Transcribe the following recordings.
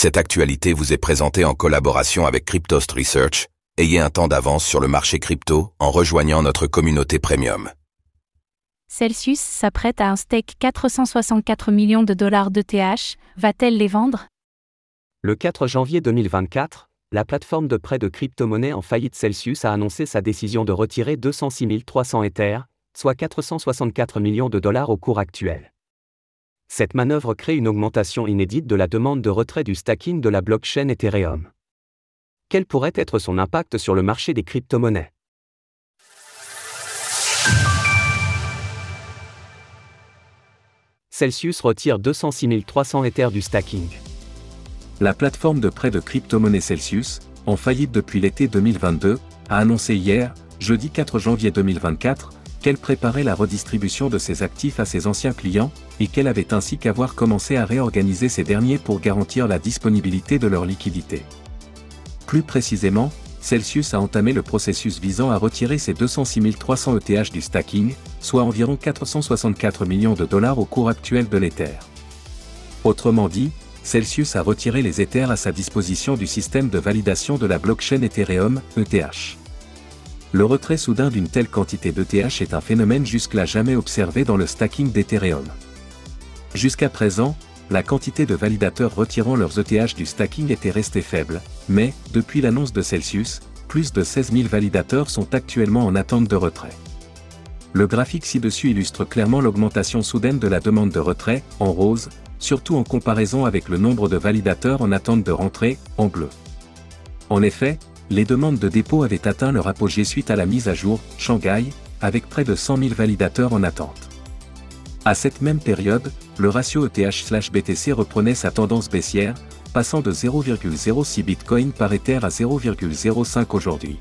Cette actualité vous est présentée en collaboration avec Cryptost Research. Ayez un temps d'avance sur le marché crypto en rejoignant notre communauté premium. Celsius s'apprête à un stake 464 millions de dollars d'ETH, va-t-elle les vendre? Le 4 janvier 2024, la plateforme de prêt de crypto-monnaies en faillite Celsius a annoncé sa décision de retirer 206 300 Ethers, soit 464 millions de dollars au cours actuel. Cette manœuvre crée une augmentation inédite de la demande de retrait du stacking de la blockchain Ethereum. Quel pourrait être son impact sur le marché des crypto-monnaies? Celsius retire 206 300 Ethers du stacking. La plateforme de prêt de crypto-monnaie Celsius, en faillite depuis l'été 2022, a annoncé hier, jeudi 4 janvier 2024, qu'elle préparait la redistribution de ses actifs à ses anciens clients, et qu'elle avait ainsi qu'avoir commencé à réorganiser ces derniers pour garantir la disponibilité de leur liquidité. Plus précisément, Celsius a entamé le processus visant à retirer ses 206 300 ETH du stacking, soit environ 464 millions de dollars au cours actuel de l'Ether. Autrement dit, Celsius a retiré les Ethers à sa disposition du système de validation de la blockchain Ethereum, ETH. Le retrait soudain d'une telle quantité d'ETH est un phénomène jusque-là jamais observé dans le stacking d'Ethereum. Jusqu'à présent, la quantité de validateurs retirant leurs ETH du stacking était restée faible, mais, depuis l'annonce de Celsius, plus de 16 000 validateurs sont actuellement en attente de retrait. Le graphique ci-dessus illustre clairement l'augmentation soudaine de la demande de retrait, en rose, surtout en comparaison avec le nombre de validateurs en attente de rentrée, en bleu. En effet, les demandes de dépôt avaient atteint leur apogée suite à la mise à jour, Shanghai, avec près de 100 000 validateurs en attente. À cette même période, le ratio ETH/BTC reprenait sa tendance baissière, passant de 0,06 Bitcoin par Ether à 0,05 aujourd'hui.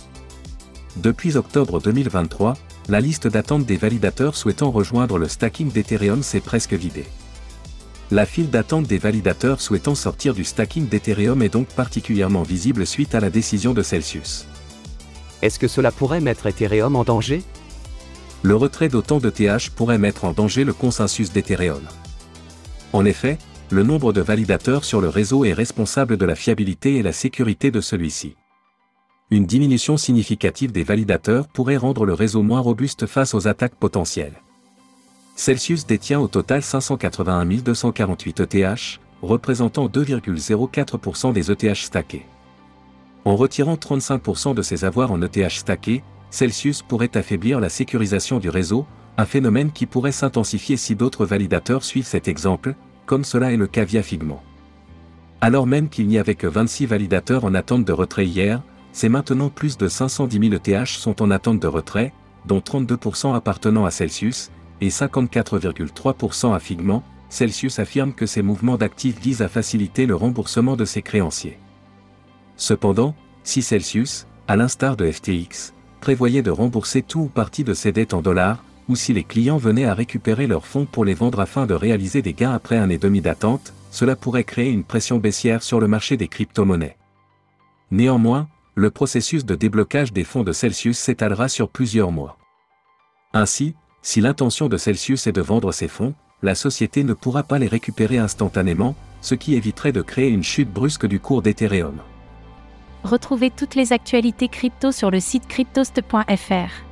Depuis octobre 2023, la liste d'attente des validateurs souhaitant rejoindre le stacking d'Ethereum s'est presque vidée. La file d'attente des validateurs souhaitant sortir du stacking d'Ethereum est donc particulièrement visible suite à la décision de Celsius. Est-ce que cela pourrait mettre Ethereum en danger? Le retrait d'autant de TH pourrait mettre en danger le consensus d'Ethereum. En effet, le nombre de validateurs sur le réseau est responsable de la fiabilité et la sécurité de celui-ci. Une diminution significative des validateurs pourrait rendre le réseau moins robuste face aux attaques potentielles. Celsius détient au total 581 248 ETH, représentant 2,04% des ETH stackés. En retirant 35% de ses avoirs en ETH stackés, Celsius pourrait affaiblir la sécurisation du réseau, un phénomène qui pourrait s'intensifier si d'autres validateurs suivent cet exemple, comme cela est le cas via Figment. Alors même qu'il n'y avait que 26 validateurs en attente de retrait hier, c'est maintenant plus de 510 000 ETH sont en attente de retrait, dont 32% appartenant à Celsius, et 54,3% à Figment, Celsius affirme que ces mouvements d'actifs visent à faciliter le remboursement de ses créanciers. Cependant, si Celsius, à l'instar de FTX, prévoyait de rembourser tout ou partie de ses dettes en dollars, ou si les clients venaient à récupérer leurs fonds pour les vendre afin de réaliser des gains après un et demi d'attente, cela pourrait créer une pression baissière sur le marché des crypto-monnaies. Néanmoins, le processus de déblocage des fonds de Celsius s'étalera sur plusieurs mois. Ainsi, si l'intention de Celsius est de vendre ses fonds, la société ne pourra pas les récupérer instantanément, ce qui éviterait de créer une chute brusque du cours d'Ethereum. Retrouvez toutes les actualités crypto sur le site cryptost.fr.